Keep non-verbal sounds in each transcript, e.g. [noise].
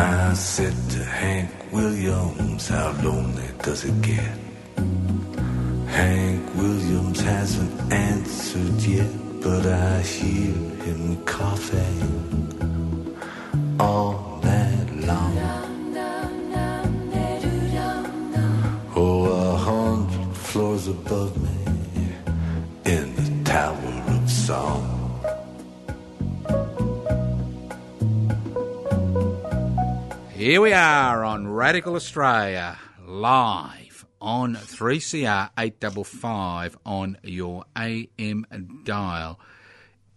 I said to Hank Williams, how lonely does it get? Hank Williams hasn't answered yet, but I hear him coughing all night long. Oh, a hundred floors above me in the Tower of Song. Here we are on Radical Australia, live on 3CR 855 on your AM dial.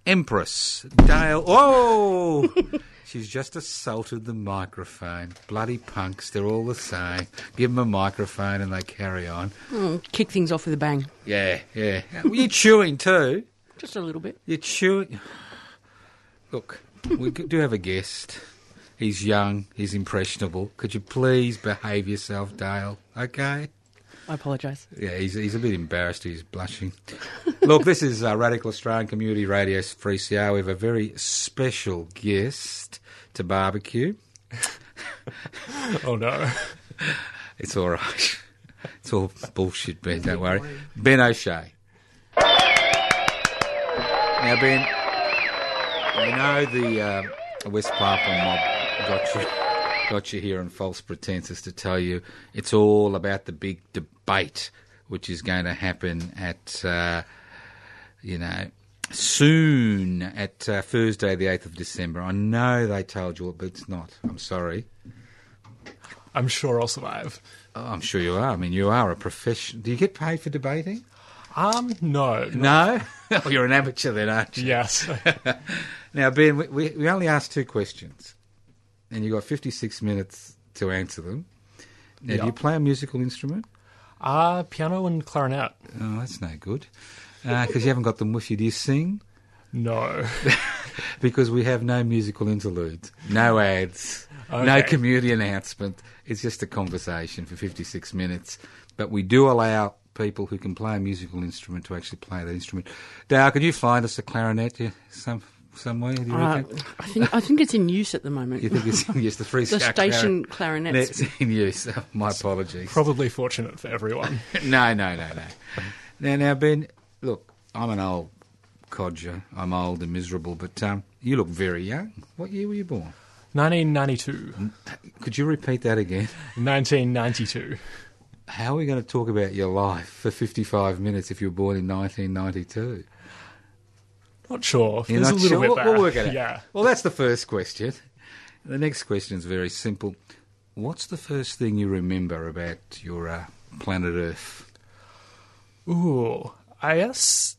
Empress Dale. Oh! [laughs] She's just assaulted the microphone. Bloody punks, they're all the same. Give them a microphone and they carry on. Mm, kick things off with a bang. Yeah, yeah. Were you chewing too? Just a little bit. You're chewing. Look, we do have a guest. He's young, he's impressionable. Could you please behave yourself, Dale? Okay? I apologise. Yeah, he's, he's a bit embarrassed. He's blushing. [laughs] Look, this is uh, Radical Australian Community Radio 3CR. We have a very special guest to barbecue. [laughs] Oh no. It's all right. It's all bullshit, Ben. Don't worry. Ben O'Shea. Now, Ben, we know the uh, West Papuan mob got you, got you here on false pretenses to tell you it's all about the big debate which is going to happen at, uh, you know, soon at uh, Thursday, the 8th of December. I know they told you, but it's not. I'm sorry. I'm sure I'll survive. Oh, I'm sure you are. I mean, you are a professional. Do you get paid for debating? Um, no. No? [laughs] oh, you're an amateur then, aren't you? Yes. [laughs] Now, Ben, we, we, we only asked two questions, and you've got 56 minutes to answer them. Now, do you play a musical instrument? uh, piano and clarinet. Oh, that's no good. Because you haven't got the mushy. Do you sing? No. [laughs] Because we have no musical interludes, no ads, no community announcement. It's just a conversation for 56 minutes. But we do allow people who can play a musical instrument to actually play that instrument. Dale, can you find us a clarinet yeah, some somewhere? Do you Uh, reckon? I think I think it's in use at the moment. You think it's in use? The free the station clarinets. It's in use. [laughs] Oh, my apologies. Probably fortunate for everyone. [laughs] no, no, no, no. Now, now, Ben, look, I'm an old codger. I'm old and miserable, but um, you look very young. What year were you born? 1992. Could you repeat that again? 1992. How are we going to talk about your life for 55 minutes if you were born in 1992? Not sure. You're There's not a little sure? bit We'll- there. We'll work it out. Yeah. Well, that's the first question. The next question is very simple. What's the first thing you remember about your uh, planet Earth? Ooh, I guess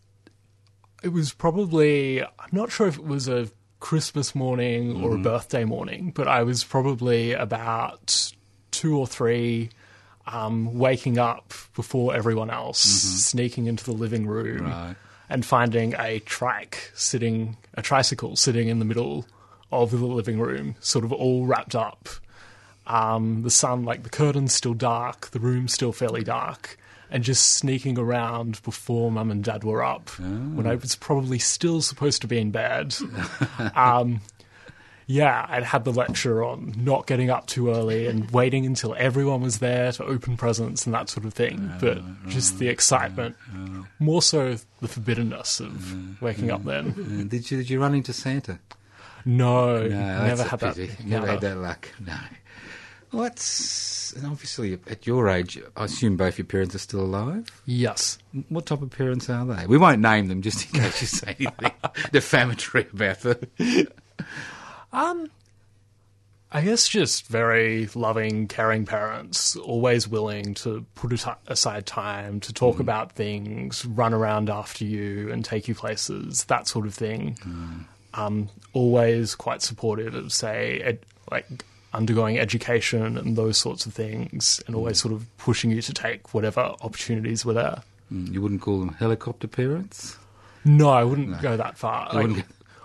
it was probably. I'm not sure if it was a Christmas morning or a birthday morning, but I was probably about two or three, um, waking up before everyone else, sneaking into the living room, Right. And finding a trike sitting, a tricycle sitting in the middle of the living room, sort of all wrapped up. Um, the sun, like the curtains, still dark, the room still fairly dark, and just sneaking around before mum and dad were up when I was probably still supposed to be in bed. [laughs] um, yeah, I'd had the lecture on not getting up too early and [laughs] waiting until everyone was there to open presents and that sort of thing. but just the excitement, more so the forbiddenness of waking up then. Did you did you run into Santa? No, No, never that's a had that. Never had that luck. No. What's and obviously at your age? I assume both your parents are still alive. Yes. What type of parents are they? We won't name them just in case you say anything [laughs] [laughs] defamatory about them. Um, I guess just very loving, caring parents, always willing to put aside time to talk about things, run around after you and take you places, that sort of thing. Um, always quite supportive of, say, ed- like undergoing education and those sorts of things, and always sort of pushing you to take whatever opportunities were there. Mm, You wouldn't call them helicopter parents. No, I wouldn't go that far. Like,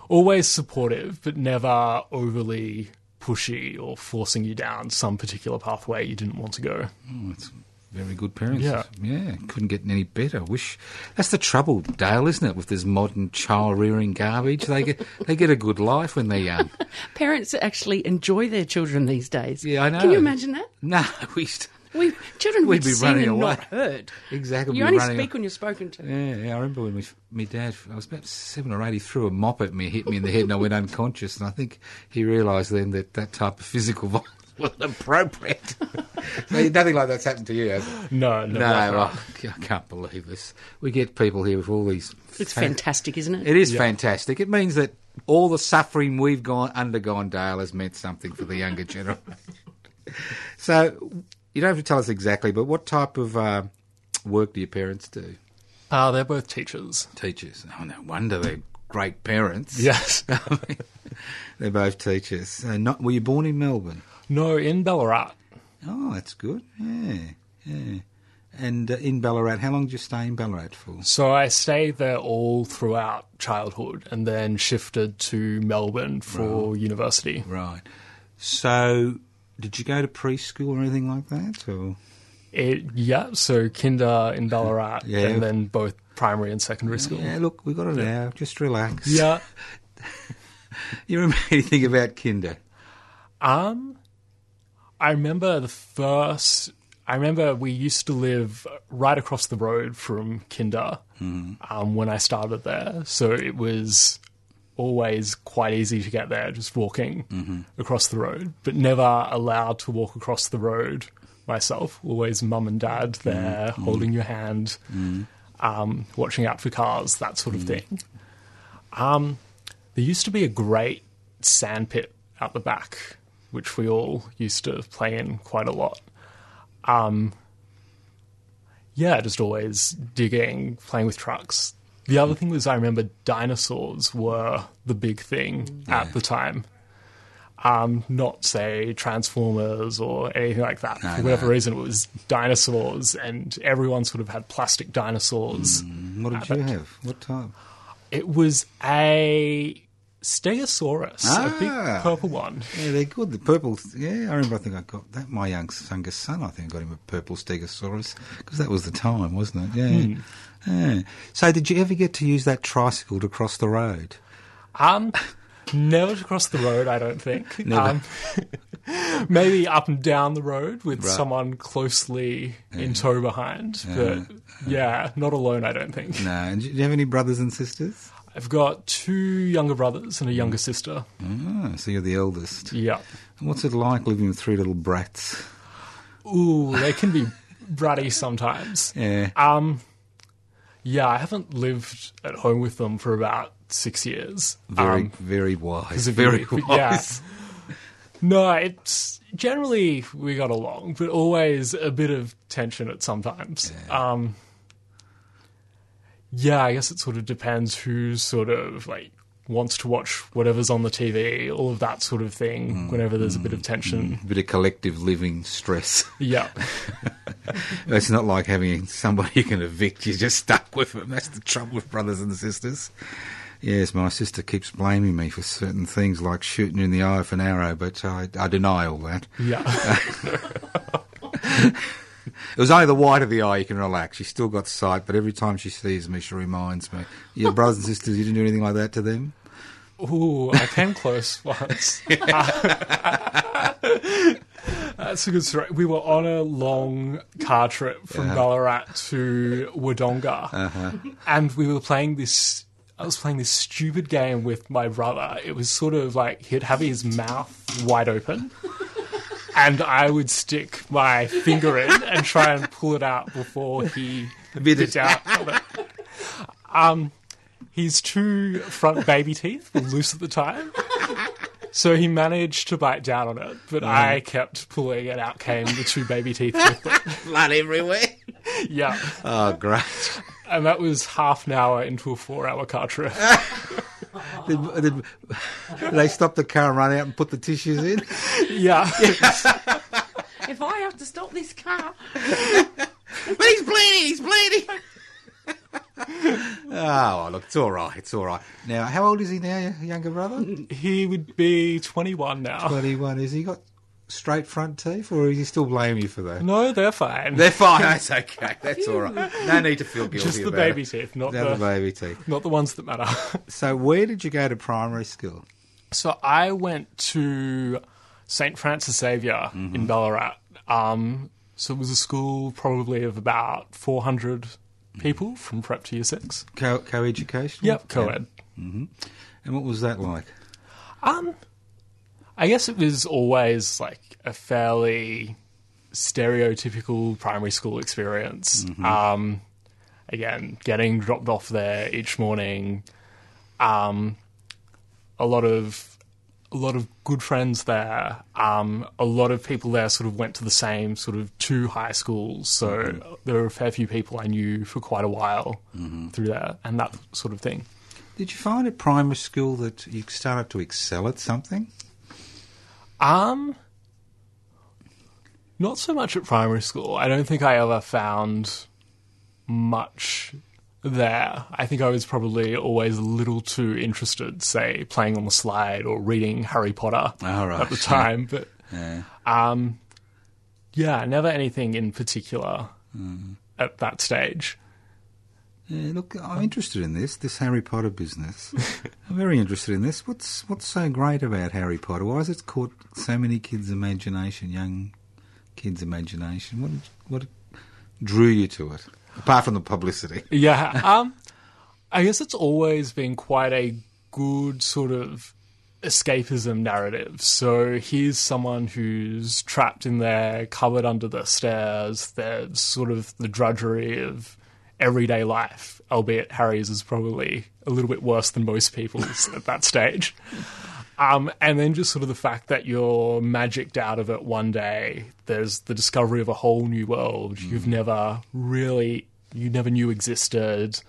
always supportive, but never overly pushy or forcing you down some particular pathway you didn't want to go. Oh, that's very good parents. Yeah. yeah, couldn't get any better. Wish that's the trouble, Dale, isn't it? With this modern child rearing garbage, they get [laughs] they get a good life when they're young. [laughs] Parents actually enjoy their children these days. Yeah, I know. Can you imagine that? No, [laughs] we used to- We children We'd would be seen running and away. not heard. exactly. You only running- speak when you're spoken to. Yeah, yeah, I remember when my, my dad, I was about seven or eight, he threw a mop at me, hit me in the head, and I went unconscious. And I think he realised then that that type of physical [laughs] violence wasn't appropriate. [laughs] so nothing like that's happened to you, has it? No, no. No, like well. I can't believe this. We get people here with all these. It's fan- fantastic, isn't it? It is fantastic. It means that all the suffering we've gone undergone, Dale, has meant something for the younger [laughs] generation. so you don't have to tell us exactly, but what type of uh, work do your parents do? Uh, they're both teachers. Teachers. Oh, no wonder they're great parents. Yes. [laughs] they're both teachers. Uh, not, were you born in Melbourne? no, in Ballarat. Oh, that's good. Yeah, yeah. And uh, in Ballarat, how long did you stay in Ballarat for? So I stayed there all throughout childhood and then shifted to Melbourne for university. Right. So, did you go to preschool or anything like that? Or It, yeah, so kinder in Ballarat [laughs] Yeah. and then both primary and secondary school. yeah, look, we got it now. Just relax. Yeah. [laughs] You remember anything about Kinder? Um, I remember the first. I remember we used to live right across the road from Kinder um, when I started there, so it was always quite easy to get there, just walking across the road. But never allowed to walk across the road myself. Always mum and dad there, holding your hand, um, watching out for cars, that sort of thing. Um, there used to be a great sandpit out the back, which we all used to play in quite a lot. Um, yeah, just always digging, playing with trucks. The other thing was, I remember dinosaurs were the big thing at the time. Um, not say Transformers or anything like that. For whatever reason, it was dinosaurs, and everyone sort of had plastic dinosaurs. What did you have? What type? It was a Stegosaurus, a big Ah. purple one. Yeah, they're good. The purple. Yeah, I remember. I think I got that. My young youngest son, I think, I got him a purple Stegosaurus because that was the time, wasn't it? Yeah. yeah. So, did you ever get to use that tricycle to cross the road? Um, never to cross the road, I don't think. Never. Um, [laughs] maybe up and down the road with Right. someone closely in tow behind, but yeah, not alone, I don't think. No. And did you have any brothers and sisters? I've got two younger brothers and a younger sister. Ah, so you're the eldest. Yeah. And what's it like living with three little brats? Ooh, they can be bratty sometimes. Yeah. Um, yeah, I haven't lived at home with them for about six years. Very, Um, very wise. Very wise. yeah. No, it's generally we got along, but always a bit of tension at sometimes. Um, yeah, I guess it sort of depends who's sort of like wants to watch whatever's on the TV, all of that sort of thing. Mm, whenever there's a bit of mm, tension, A bit of collective living stress. yeah, [laughs] It's not like having somebody you can evict. You're just stuck with them. That's the trouble with brothers and sisters. Yes, my sister keeps blaming me for certain things like shooting in the eye with an arrow, but I, I deny all that. yeah, [laughs] [laughs] It was only the white of the eye you can relax. She's still got sight, but every time she sees me, she reminds me. Your brothers and sisters, you didn't do anything like that to them? Ooh, I came close [laughs] once. [laughs] That's a good story. We were on a long car trip from Ballarat to Wodonga, uh-huh. and we were playing this. I was playing this stupid game with my brother. It was sort of like he'd have his mouth wide open, and I would stick my finger in and try and pull it out before he Bit bit it. out of it. Um, his two front baby teeth were loose at the time. So he managed to bite down on it, but I kept pulling, and out came the two baby teeth with. [laughs] Blood everywhere. Yeah. Oh, great. And that was half an hour into a four hour car trip. [laughs] Did, did, they stopped the car and run out and put the tissues in? yeah. If I have to stop this car, [laughs] But he's bleeding, he's bleeding. [laughs] oh, look, it's all right, it's all right. Now, how old is he now, younger brother? he would be 21 now. 21. Has he got straight front teeth, or is he still blaming you for that? No, they're fine. They're fine, [laughs] that's okay, that's all right. No need to feel guilty Just the baby it. teeth, not the the, baby teeth. not the ones that matter. [laughs] So, where did you go to primary school? So I went to St. Francis Xavier Mm-hmm. in Ballarat. Um, so it was a school probably of about 400 people from prep to year six. Co- co-education? Yep, co-ed. And what was that like? Um, I guess it was always like a fairly stereotypical primary school experience. Um, again, getting dropped off there each morning. Um, a lot of a lot of good friends there. Um, a lot of people there sort of went to the same sort of two high schools, so there were a fair few people I knew for quite a while through there, and that sort of thing. Did you find at primary school that you started to excel at something? Um, not so much at primary school. I don't think I ever found much there. I think I was probably always a little too interested, say, playing on the slide or reading Harry Potter Oh, right. at the [laughs] time. But Yeah. um, yeah, never anything in particular Mm. at that stage. Yeah, look, I'm interested in this, this Harry Potter business. [laughs] I'm very interested in this. What's what's so great about Harry Potter? Why has it caught so many kids' imagination, young kids' imagination? What what drew you to it, apart from the publicity? Yeah. Um, I guess it's always been quite a good sort of escapism narrative. So here's someone who's trapped in there, covered under the stairs. There's sort of the drudgery of everyday life, albeit Harry's is probably a little bit worse than most people's [laughs] at that stage. Um, and then just sort of the fact that you're magicked out of it one day. There's the discovery of a whole new world you've never really, you never knew existed.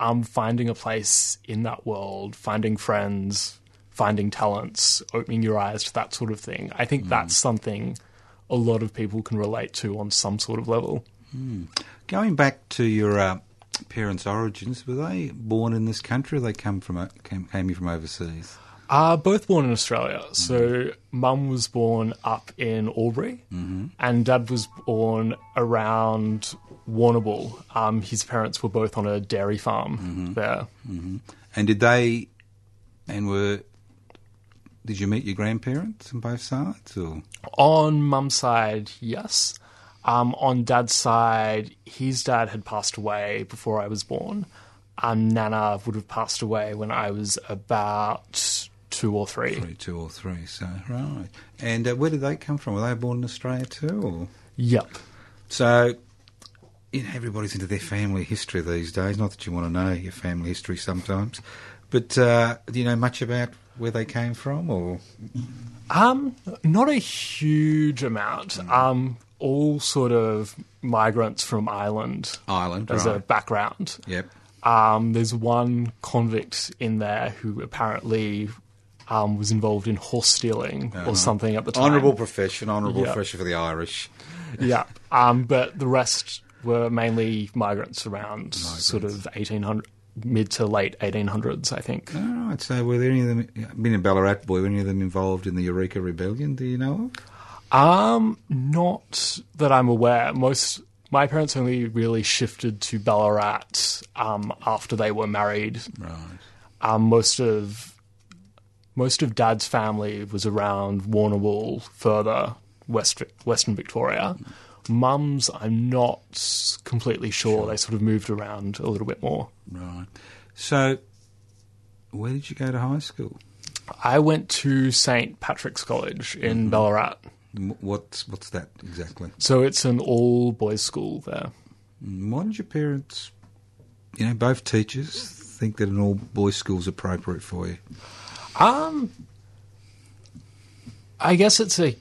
I'm finding a place in that world, finding friends, finding talents, opening your eyes to that sort of thing. I think that's something a lot of people can relate to on some sort of level. Going back to your uh, parents' origins, were they born in this country? Or they come from came came from overseas. Uh, both born in Australia. So mum was born up in Albury, and dad was born around Warrnambool. Um, his parents were both on a dairy farm there. And did they? And were? Did you meet your grandparents on both sides, or On mum's side, yes. Um, on dad's side, his dad had passed away before I was born. Um, Nana would have passed away when I was about two or three. three, two or three? So right. And uh, where did they come from? Were they born in Australia too, or? Yep. So, you know, everybody's into their family history these days. Not that you want to know your family history sometimes, but uh, do you know much about where they came from, or Um, not a huge amount. Um, all sort of migrants from Ireland Ireland? as a background. Yep. Um, there's one convict in there who apparently um, was involved in horse stealing or something at the time. Honourable profession, honourable Yeah. profession for the Irish. yeah. [laughs] Um, but the rest were mainly migrants around sort of 1800, mid to late 1800s, I think. All right. So, were there any of them? Being a Ballarat boy, were any of them involved in the Eureka Rebellion? Do you know of? Um, not that I'm aware. Most my parents only really shifted to Ballarat um, after they were married. Right. Um, most of most of Dad's family was around Warrnambool, further west Western Victoria. Mum's, I'm not completely sure. They sort of moved around a little bit more. Right. So, where did you go to high school? I went to St Patrick's College in Ballarat. What's what's that exactly? So it's an all boys school there. Why did your parents, you know, both teachers, think that an all boys school is appropriate for you? Um, I guess it's a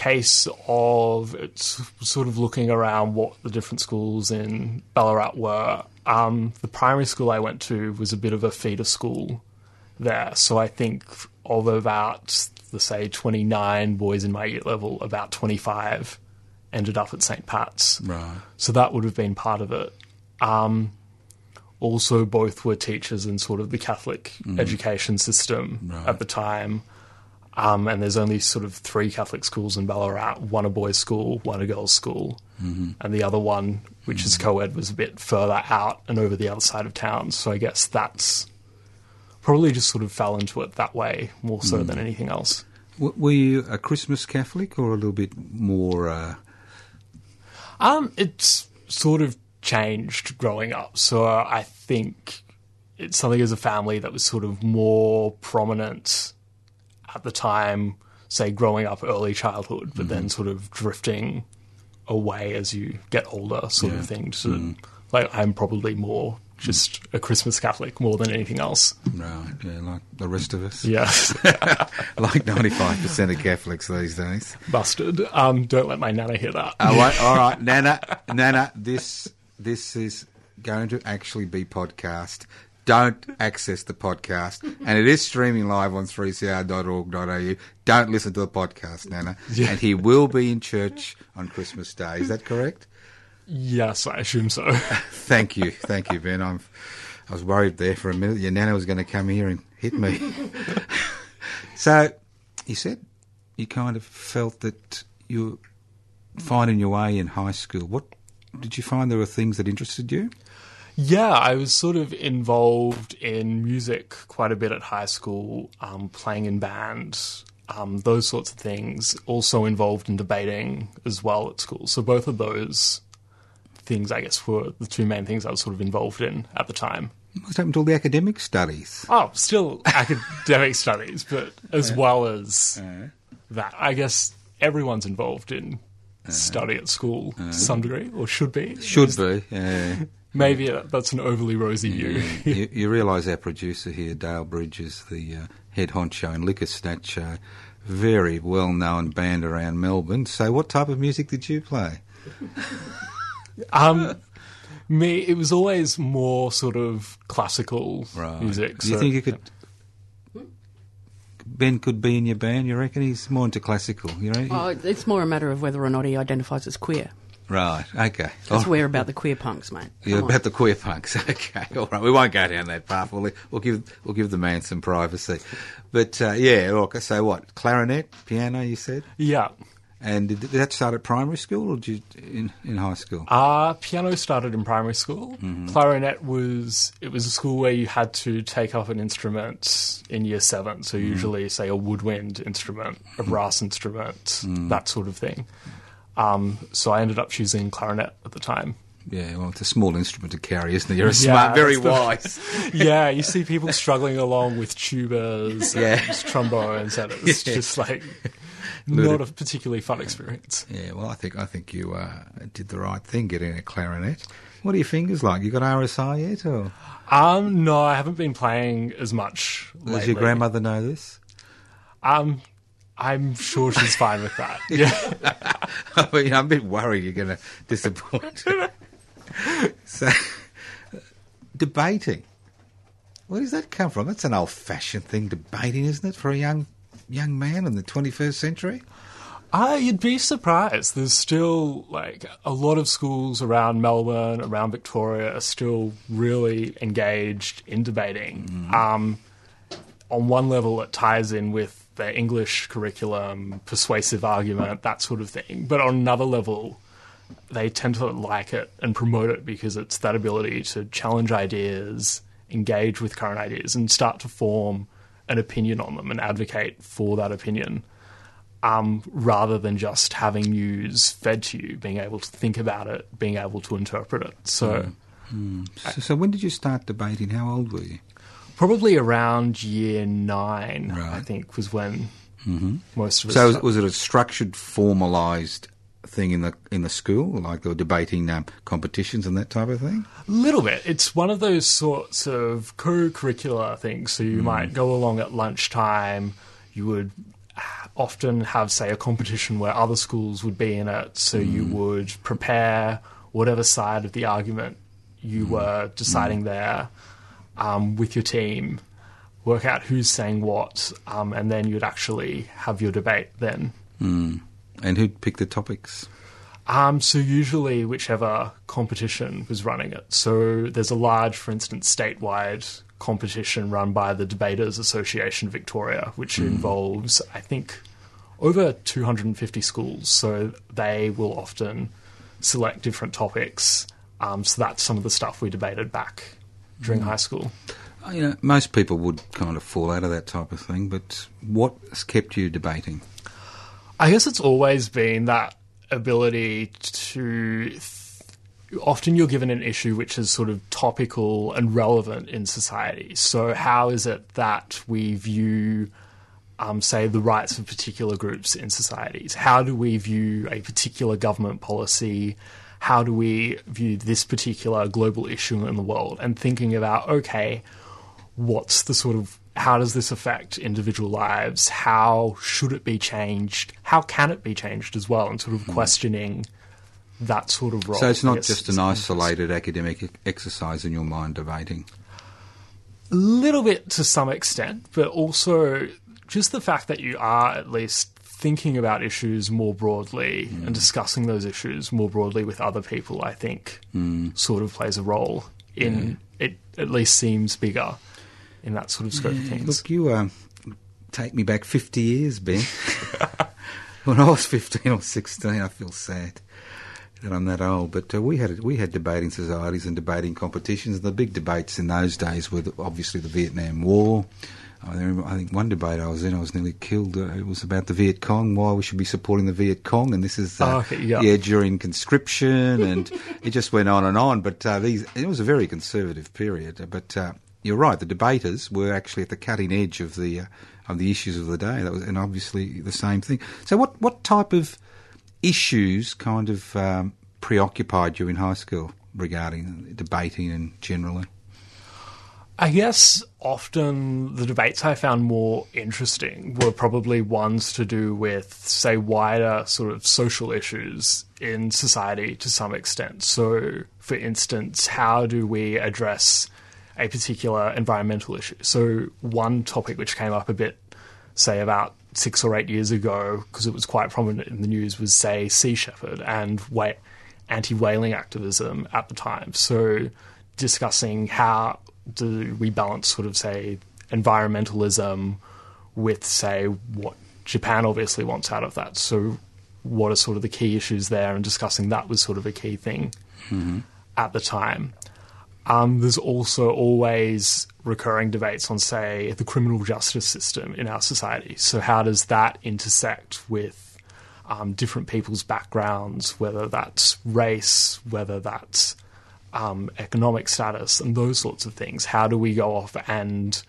case of it's sort of looking around what the different schools in Ballarat were. Um, the primary school I went to was a bit of a feeder school there, so I think of about the say twenty nine boys in my year level, about twenty five ended up at St Pat's. Right. So that would have been part of it. Um, also, both were teachers in sort of the Catholic education system Right. at the time. Um, and there's only sort of three Catholic schools in Ballarat one a boys' school, one a girls' school. Mm-hmm. And the other one, which is co ed, was a bit further out and over the other side of town. So I guess that's probably just sort of fell into it that way more so than anything else. W- were you a Christmas Catholic or a little bit more? Uh, Um, it's sort of changed growing up. So I think it's something as a family that was sort of more prominent at the time, say growing up early childhood, but then sort of drifting away as you get older, sort of thing. So, like I'm probably more just a Christmas Catholic more than anything else. right. Yeah, like the rest of us. Yeah, [laughs] like ninety-five percent of Catholics these days. busted. Um, don't let my nana hear that. Oh, wait, all right, [laughs] Nana, Nana, this this is going to actually be podcast. Don't access the podcast, [laughs] and it is streaming live on 3cr.org.au. Don't listen to the podcast, Nana. And he will be in church on Christmas Day. Is that correct? yes, I assume so. [laughs] Thank you, thank you, Ben. I'm, I was worried there for a minute. Your Nana was going to come here and hit me. [laughs] so, you said you kind of felt that you were finding your way in high school. What did you find there were things that interested you? Yeah, I was sort of involved in music quite a bit at high school, um, playing in bands, um, those sorts of things. Also involved in debating as well at school. So both of those things, I guess, were the two main things I was sort of involved in at the time. What's happened to all the academic studies? Oh, still academic [laughs] studies, but as well as that, I guess everyone's involved in study at school to some degree, or should be. Should be. Yeah. Maybe that's an overly rosy view. [laughs] you, you realise our producer here, Dale Bridges, the uh, head honcho and liquor snatch, uh, very well known band around Melbourne. So, what type of music did you play? [laughs] Um, me, it was always more sort of classical music. Do you think you could? Ben could be in your band. You reckon he's more into classical? You know, Oh, it's more a matter of whether or not he identifies as queer. Right? Okay. Because Oh, we're about the queer punks, mate. you're on. about the queer punks. [laughs] Okay, all right. We won't go down that path. We'll, we'll give we'll give the man some privacy. But uh, yeah, look. So what? Clarinet, piano. You said. Yeah. And did, did that start at primary school or did you in, in high school? Uh, piano started in primary school. Clarinet was it was a school where you had to take up an instrument in year seven. So usually, say a woodwind instrument, a brass instrument, that sort of thing. Um, so I ended up choosing clarinet at the time. Yeah, well, it's a small instrument to carry, isn't it? You're a Yeah, smart, very the- wise. [laughs] yeah, you see people struggling along with tubas Yeah. and [laughs] trombones, and it's Yeah. just like [laughs] not a particularly fun experience. Yeah, well, I think I think you uh, did the right thing getting a clarinet. What are your fingers like? You got RSI yet, or Um, no, I haven't been playing as much. does lately. your grandmother know this? Um, I'm sure she's fine with that. [laughs] Yeah. I mean, I'm a bit worried you're going to disappoint. her. [laughs] so, debating. Where does that come from? That's an old-fashioned thing, debating, isn't it, for a young young man in the 21st century? Uh, you'd be surprised. There's still like a lot of schools around Melbourne, around Victoria, are still really engaged in debating. Um, on one level, it ties in with their English curriculum, persuasive argument, that sort of thing. But on another level, they tend to like it and promote it because it's that ability to challenge ideas, engage with current ideas, and start to form an opinion on them and advocate for that opinion um, rather than just having news fed to you, being able to think about it, being able to interpret it. So, So, so when did you start debating? How old were you? Probably around year nine, I think, was when Mm-hmm. Most of us. So was, was it a structured, formalised thing in the in the school, like they were debating um, competitions and that type of thing? A little bit. It's one of those sorts of co-curricular things. So you mm. might go along at lunchtime. You would uh, often have, say, a competition where other schools would be in it. So you mm. would prepare whatever side of the argument you mm. were deciding there um, with your team, work out who's saying what, um, and then you'd actually have your debate then. And who'd pick the topics? Um, so usually whichever competition was running it. So there's a large, for instance, statewide competition run by the Debaters Association Victoria, which involves, I think, over 250 schools. So they will often select different topics. Um, so that's some of the stuff we debated back during high school. Uh, You know, most people would kind of fall out of that type of thing, but what's kept you debating? I guess it's always been that ability to. Th- often you're given an issue which is sort of topical and relevant in society. So, how is it that we view, um, say, the rights of particular groups in societies? How do we view a particular government policy? How do we view this particular global issue in the world? And thinking about, okay, what's the sort of how does this affect individual lives? How should it be changed? How can it be changed as well? And sort of hmm. questioning that sort of role. So it's not guess, just an isolated academic exercise in your mind debating. A little bit to some extent, but also just the fact that you are at least thinking about issues more broadly and discussing those issues more broadly with other people, I think, sort of plays a role in it. At least seems bigger in that sort of scope of things. Look, you um, take me back 50 years, Ben. [laughs] when I was 15 or 16, I feel sad that I'm that old. But uh, we had we had debating societies and debating competitions. And The big debates in those days were the, obviously the Vietnam War. I remember, I think one debate I was in, I was nearly killed. Uh, it was about the Viet Cong, why we should be supporting the Viet Cong, and this is uh, Oh, okay, yeah. during conscription, and [laughs] it just went on and on. But uh, these, it was a very conservative period. But uh, you're right, the debaters were actually at the cutting edge of the uh, of the issues of the day. That was, and obviously the same thing. So, what what type of issues kind of um, preoccupied you in high school regarding debating and generally? I guess often the debates I found more interesting were probably ones to do with, say, wider sort of social issues in society to some extent. So, for instance, how do we address a particular environmental issue? So, one topic which came up a bit, say, about six or eight years ago, because it was quite prominent in the news, was, say, Sea Shepherd and anti whaling activism at the time. So, discussing how do we balance sort of say environmentalism with say what Japan obviously wants out of that. So what are sort of the key issues there and discussing that was sort of a key thing at the time. Um, there's also always recurring debates on, say, the criminal justice system in our society. So, how does that intersect with um, different people's backgrounds, whether that's race, whether that's um, economic status, and those sorts of things? How do we go off and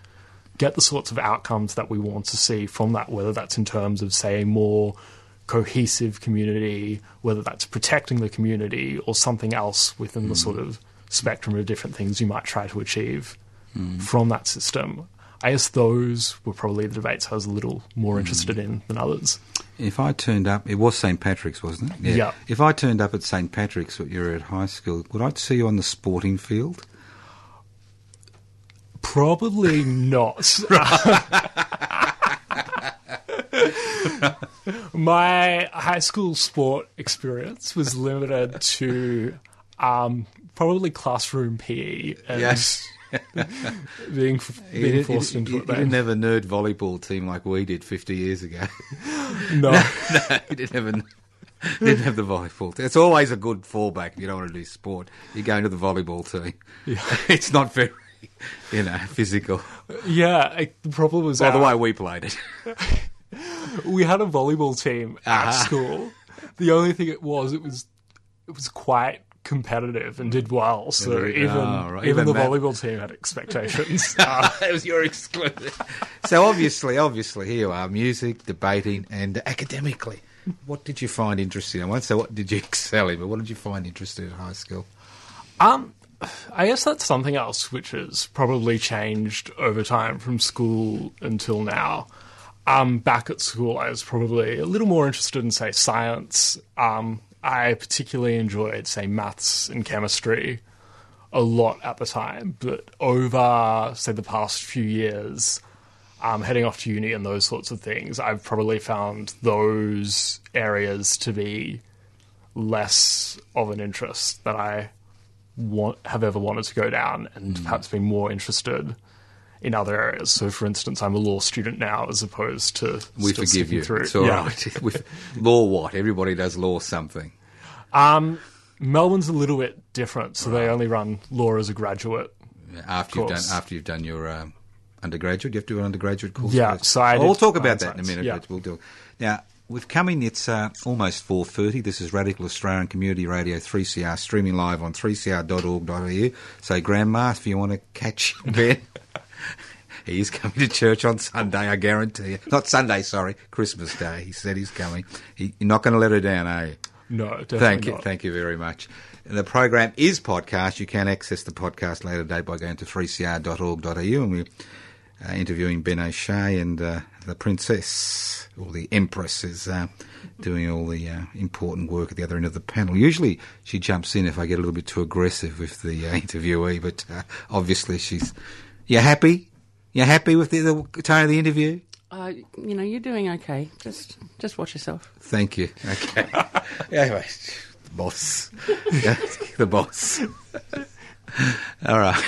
get the sorts of outcomes that we want to see from that, whether that's in terms of, say, a more cohesive community, whether that's protecting the community or something else within the sort of spectrum of different things you might try to achieve from that system. I guess those were probably the debates I was a little more interested in than others. If I turned up, it was St Patrick's, wasn't it? Yeah. If I turned up at St Patrick's when you were at high school, would I see you on the sporting field? Probably not. [laughs] My high school sport experience was limited to um, probably classroom PE and Yes. Being, being didn't- forced you- into you it. then. didn't have a nerd volleyball team like we did 50 years ago. no. [laughs] no, you didn't have a. Didn't have the volleyball team. It's always a good fallback if you don't want to do sport. You go into the volleyball team. Yeah. [laughs] It's not very, you know, physical. Yeah, the problem was By the way, we played it. [laughs] we had a volleyball team at Ah. school. The only thing it was, it was, it was quite competitive and did well. So Really? even Oh, right. even, Even the that- volleyball team had expectations. Uh, [laughs] it was your exclusive. so obviously, obviously, here you are, music, debating, and academically. What did you find interesting? I won't say what did you [laughs] excel in, but what did you find interesting at high school? Um, I guess that's something else which has probably changed over time from school until now. Um, back at school, I was probably a little more interested in, say, science. Um, I particularly enjoyed, say, maths and chemistry a lot at the time. But over, say, the past few years, um, heading off to uni and those sorts of things, I've probably found those areas to be less of an interest that I want, have ever wanted to go down, and perhaps be more interested in other areas. So, for instance, I'm a law student now, as opposed to We forgive you. Through. It's all Yeah. right. [laughs] With law, what? Everybody does law something. Um, Melbourne's a little bit different, so they only run law as a graduate. After you've done after you've done your um, undergraduate, you have to do an undergraduate course. Yeah, first. so I Well, we'll talk about that in a minute. yeah. But we'll do. Now we've come in. It's uh, almost four thirty. This is Radical Australian Community Radio Three CR streaming live on 3cr.org.au. So, Grandma, if you want to catch [laughs] Ben. He is coming to church on Sunday, I guarantee you. Not Sunday, sorry, Christmas Day. He said he's coming. He, you're not going to let her down, are you? No, definitely Thank you, not. thank you very much. And the program is podcast. You can access the podcast later today by going to 3cr.org.au and we're uh, interviewing Ben O'Shea and uh, the Princess, or the Empress, is uh, doing all the uh, important work at the other end of the panel. Usually she jumps in if I get a little bit too aggressive with the uh, [laughs] interviewee, but uh, obviously she's. You happy? You happy with the, the tone of the interview? Uh, you know, you're doing okay. Just, just watch yourself. Thank you. Okay. [laughs] anyway, the boss. [laughs] The boss. all right.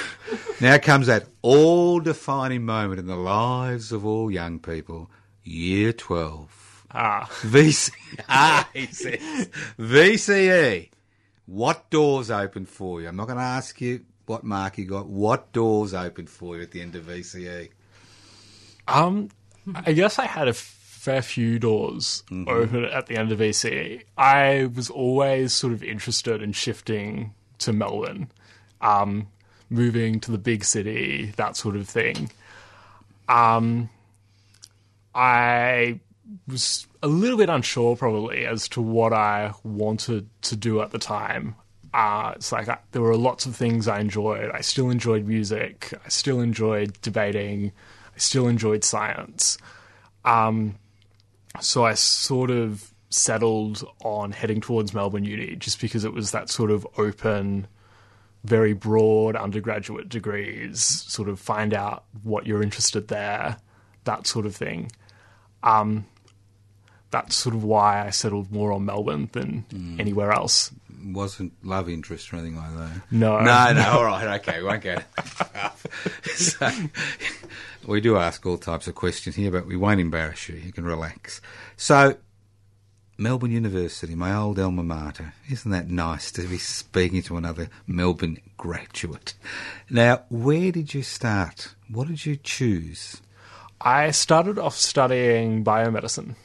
Now comes that all defining moment in the lives of all young people. Year 12. Ah, VC. [laughs] Ah, he says. VCE. What doors open for you? I'm not going to ask you what mark you got. What doors opened for you at the end of? VCE? Um, I guess I had a fair few doors open at the end of VCE. I was always sort of interested in shifting to Melbourne, um, moving to the big city, that sort of thing. Um, I was a little bit unsure, probably, as to what I wanted to do at the time. Uh, it's like I, there were lots of things I enjoyed. I still enjoyed music. I still enjoyed debating. I still enjoyed science. Um, so I sort of settled on heading towards Melbourne Uni just because it was that sort of open, very broad undergraduate degrees, sort of find out what you're interested there, that sort of thing. Um, that's sort of why I settled more on Melbourne than anywhere else. Wasn't love interest or anything like that. No. no, no. [laughs] All right, okay, we won't go. [laughs] so, we do ask all types of questions here, but we won't embarrass you. You can relax. So, Melbourne University, my old alma mater. Isn't that nice to be speaking to another Melbourne graduate? Now, where did you start? What did you choose? I started off studying biomedicine.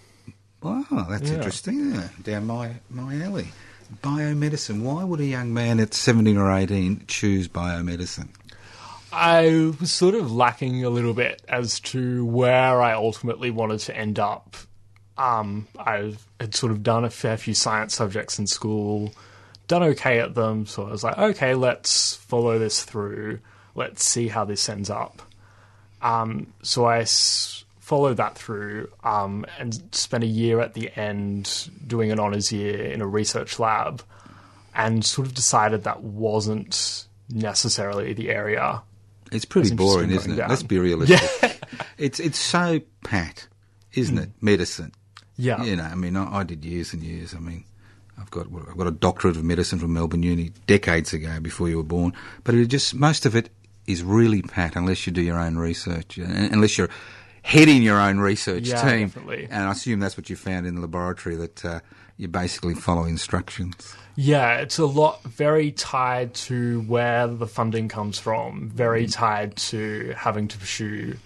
Wow, that's Yeah. interesting. Yeah, down my, my alley. Biomedicine. Why would a young man at 17 or 18 choose biomedicine? I was sort of lacking a little bit as to where I ultimately wanted to end up. Um, I had sort of done a fair few science subjects in school, done okay at them, so I was like, okay, let's follow this through. Let's see how this ends up. Um, so I s- followed that through um, and spent a year at the end doing an honours year in a research lab and sort of decided that wasn't necessarily the area It's pretty boring, isn't it? down. Let's be [laughs] realistic. it's it's so pat, isn't it? Medicine. Yeah. You know, I mean, I, I did years and years. I mean, I've got I've got a doctorate of medicine from Melbourne Uni decades ago, before you were born. But it just most of it is really pat, unless you do your own research, uh, unless you're heading your own research Yeah, team. definitely. And I assume that's what you found in the laboratory that uh, you basically follow instructions. Yeah, it's a lot very tied to where the funding comes from, very mm. tied to having to pursue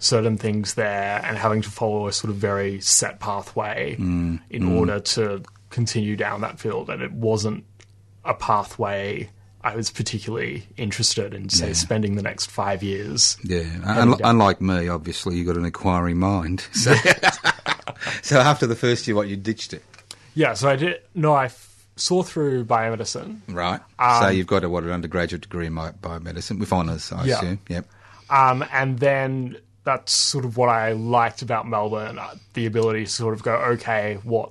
certain things there and having to follow a sort of very set pathway mm, in mm. order to continue down that field. And it wasn't a pathway I was particularly interested in, say, Yeah. spending the next five years. Yeah, Un- unlike me, obviously, you got an inquiry mind. [laughs] So, so after the first year, what you ditched it, Yeah, so I did. No, I f- saw through biomedicine, right? Um, so you've got a, what an undergraduate degree in bi- biomedicine with honours, I Yeah. assume. Yep. um, and then that's sort of what I liked about Melbourne: uh, the ability to sort of go, okay, what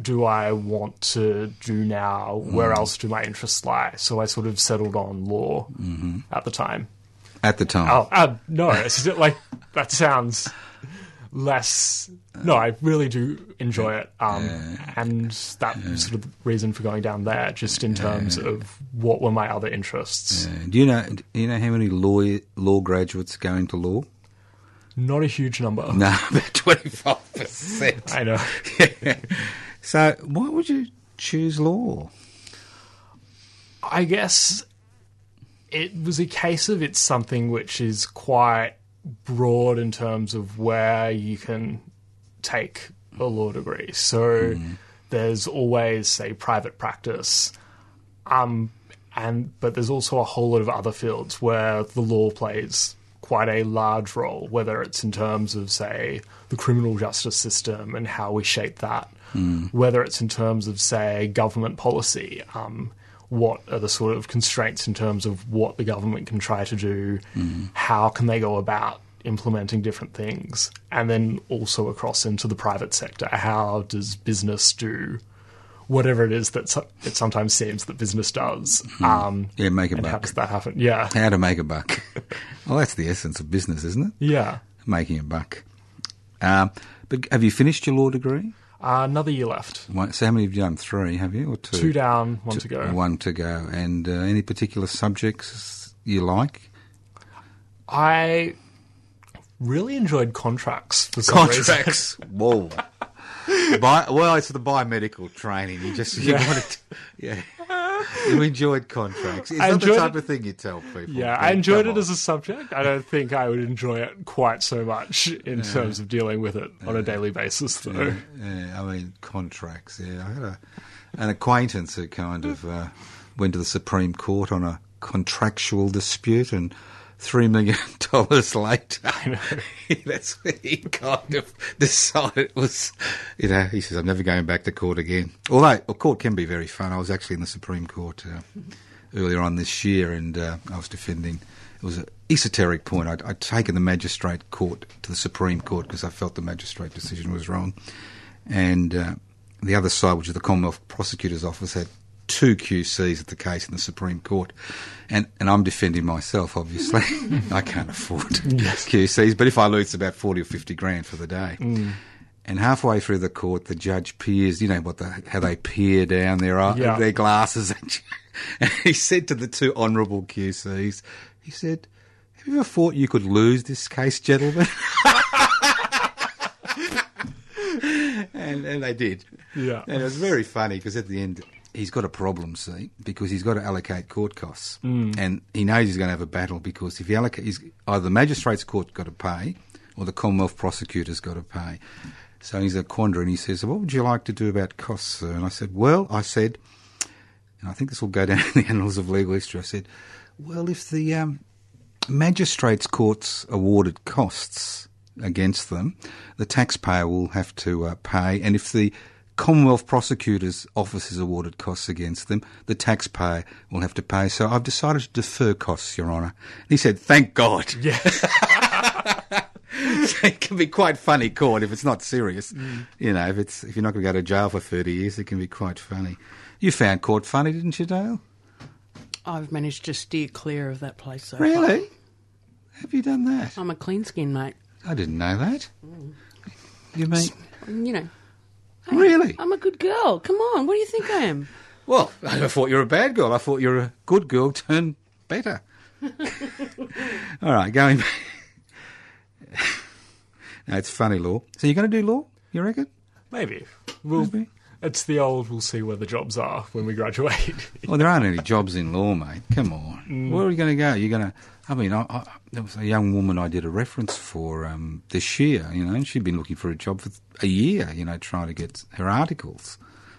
do I want to do now? Where else do my interests lie? So I sort of settled on law at the time. At the time, Oh, uh, no, it's like that sounds less. No, I really do enjoy it, um, and that sort of reason for going down there, just in terms of what were my other interests. Do you know? Do you know how many law law graduates go into law? Not a huge number. No, [laughs] about twenty five percent. I know. [laughs] So why would you choose law? I guess it was a case of it's something which is quite broad in terms of where you can take a law degree. So there's always, say, private practice, um, and but there's also a whole lot of other fields where the law plays quite a large role, whether it's in terms of, say, the criminal justice system and how we shape that, whether it's in terms of, say, government policy. Um, what are the sort of constraints in terms of what the government can try to do? How can they go about implementing different things? And then also across into the private sector. How does business do whatever it is that it sometimes seems that business does? Um, Yeah, make a and how buck. does that happen? Yeah. How to make a buck? [laughs] well, that's the essence of business, isn't it? Yeah. Making a buck. Um, but have you finished your law degree? Uh, another year left. One, so how many have you done? Three, have you, or two? Two down, one to go. One to go. And uh, any particular subjects you like? I really enjoyed contracts for some reason. Contracts. [laughs] Whoa. Bi- well, it's the biomedical training. You just you Yeah. wanted, to, yeah. [laughs] You enjoyed contracts. It's not the type it- of thing you tell people. Yeah, I enjoyed it on. as a subject. I don't think I would enjoy it quite so much in terms of dealing with it on a daily basis, though. Yeah, yeah, I mean contracts. Yeah, I had a, an acquaintance who kind of uh, went to the Supreme Court on a contractual dispute, and three million [laughs] dollars later, [laughs] that's when he kind of decided it was. You know, he says, "I'm never going back to court again." Although a court can be very fun. I was actually in the Supreme Court uh, earlier on this year, and uh, I was defending. It was an esoteric point. I'd, I'd taken the magistrate court to the Supreme Court because I felt the magistrate decision was wrong, and uh, the other side, which is the Commonwealth Prosecutor's Office, had two QCs at the case in the Supreme Court, and and I'm defending myself. Obviously, [laughs] I can't afford QCs, but if I lose, it's about forty or fifty grand for the day. Mm. And halfway through the court, the judge peers. You know what the how they peer down their Yeah. their glasses. [laughs] And he said to the two honourable QCs, he said, "Have you ever thought you could lose this case, gentlemen?" [laughs] and, and they did. Yeah. And it was very funny because at the end, he's got a problem, see, because he's got to allocate court costs. And he knows he's going to have a battle because if he allocates, either the magistrate's court got to pay or the Commonwealth prosecutor's got to pay. So he's a quandary and he says, What would you like to do about costs, sir? And I said, Well, I said, and I think this will go [laughs] down in the annals of legal history. I said, Well, if the um, magistrates' courts awarded costs against them, the taxpayer will have to uh, pay, and if the Commonwealth Prosecutor's Office has awarded costs against them, the taxpayer will have to pay. So I've decided to defer costs, Your Honour. And he said, Thank God. Yeah. [laughs] it can be quite funny court if it's not serious. Mm. You know, if it's if you're not going to go to jail for 30 years, it can be quite funny. You found court funny, didn't you, Dale? I've managed to steer clear of that place so Really? far. Have you done that? I'm a clean skin, mate. I didn't know that. Mm. You mean You know, really? I'm a good girl. Come on, what do you think I am? [laughs] Well, I thought you were a bad girl. I thought you were a good girl turned better. [laughs] All right, going. no, it's [laughs] funny law. So you're going to do law? You reckon? Maybe. We'll, Maybe. It's the old, we'll see where the jobs are when we graduate. Well, there aren't any jobs in law, mate. Come on. Mm. Where are you going to go? You're going to. I mean, I, I, there was a young woman I did a reference for um, this year, you know, and she'd been looking for a job for a year, you know, trying to get her articles.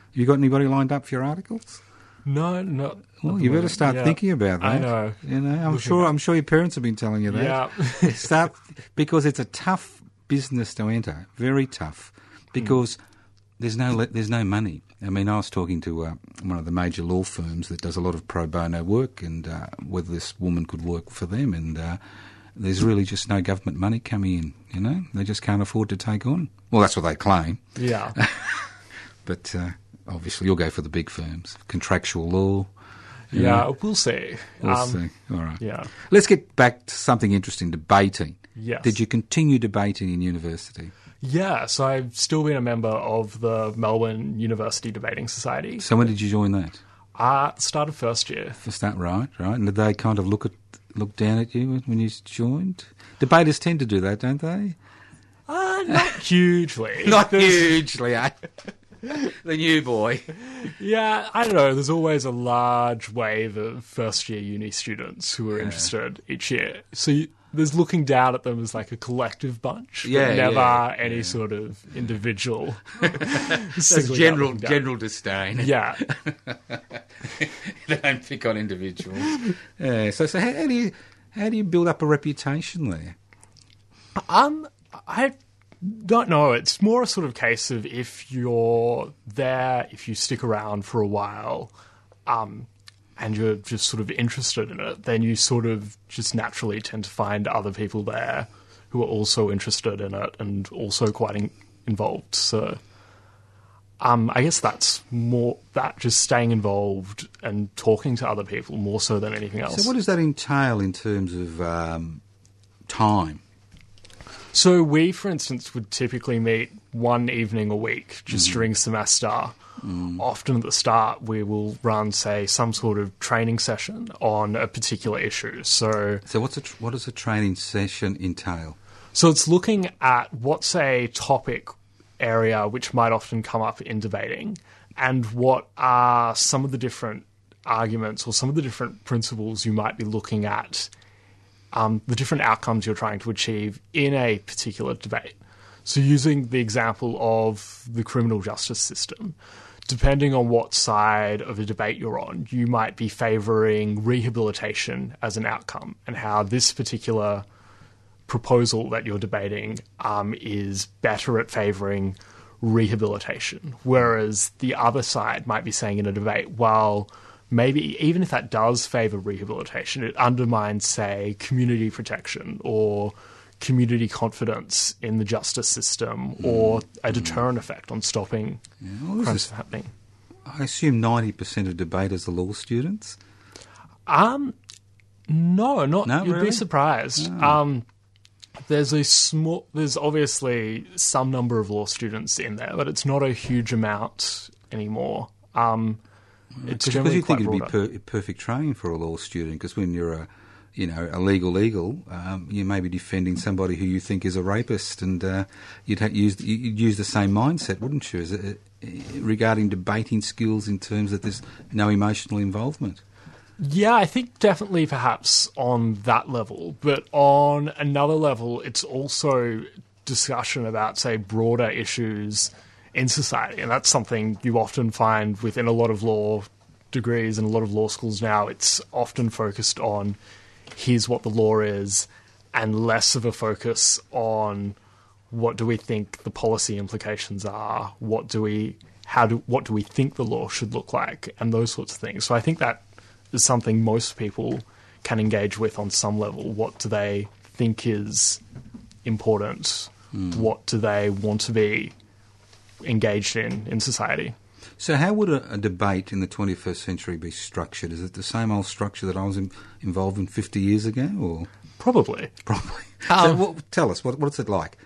Have you got anybody lined up for your articles? No, no. Well, you better start Yeah. thinking about that. I know. You know, I'm Looking sure. at- I'm sure your parents have been telling you that. Yeah. [laughs] start because it's a tough business to enter. Very tough because there's no there's no money. I mean, I was talking to uh, one of the major law firms that does a lot of pro bono work, and uh, whether this woman could work for them, and uh, there's really just no government money coming in. You know, they just can't afford to take on. Well, that's what they claim. Yeah. [laughs] But uh, obviously, you'll go for the big firms, contractual law. Yeah, know. we'll see. We'll Um, see. All right. Yeah. Let's get back to something interesting debating. Yes. Did you continue debating in university? Yeah, so I've still been a member of the Melbourne University Debating Society. So when did you join that? Uh, started first year. Is that right? Right? And did they kind of look at look down at you when- you joined? Debaters tend to do that, don't they? Uh, not [laughs] hugely. Not There's- hugely, eh? [laughs] the new boy. Yeah, I don't know. There's always a large wave of first year uni students who are interested each year. So you, there's looking down at them as like a collective bunch, but Yeah, never yeah, any yeah. sort of individual. [laughs] [laughs] That's general general disdain. Yeah. [laughs] they don't pick on individuals. yeah. So so how, how do you how do you build up a reputation there? Um, I don't know. It's more a sort of case of if you're there, if you stick around for a while, um, and you're just sort of interested in it, then you sort of just naturally tend to find other people there who are also interested in it and also quite in- involved. So, um, I guess that's more that just staying involved and talking to other people more so than anything else. So what does that entail in terms of um, time? So we, for instance, would typically meet one evening a week just during semester. Often at the start, we will run, say, some sort of training session on a particular issue. So, So what's a tr- what does a training session entail? so it's looking at what's a topic area which might often come up in debating, and what are some of the different arguments or some of the different principles you might be looking at um, the different outcomes you're trying to achieve in a particular debate. So, using the example of the criminal justice system, depending on what side of the debate you're on, you might be favouring rehabilitation as an outcome, and how this particular proposal that you're debating um, is better at favouring rehabilitation. Whereas the other side might be saying in a debate, well, maybe even if that does favour rehabilitation, it undermines, say, community protection or community confidence in the justice system or a deterrent effect on stopping this crimes from happening. I assume ninety percent of debaters are law students. Um, no, not. No, you'd really? be surprised. Um, there's a small. There's obviously some number of law students in there, but it's not a huge amount anymore. Um, it's Because generally you think it'd be per- perfect training for a law student. Because when you're a, you know, a legal um, you may be defending somebody who you think is a rapist, and uh, you'd use you'd use the same mindset, wouldn't you, as a, regarding debating skills in terms that there's no emotional involvement. Yeah, I think definitely perhaps on that level, but on another level, it's also discussion about, say, broader issues in society. And that's something you often find within a lot of law degrees and a lot of law schools now. It's often focused on here's what the law is, and less of a focus on what do we think the policy implications are, what do we how do what do we think the law should look like, and those sorts of things. So I think that is something most people can engage with on some level. What do they think is important? Hmm. What do they want to be engaged in in society? So, how would a, a debate in the 21st century be structured? Is it the same old structure that I was in, involved in 50 years ago, or Probably. [laughs] probably? so, um, what, tell us what, what's it like?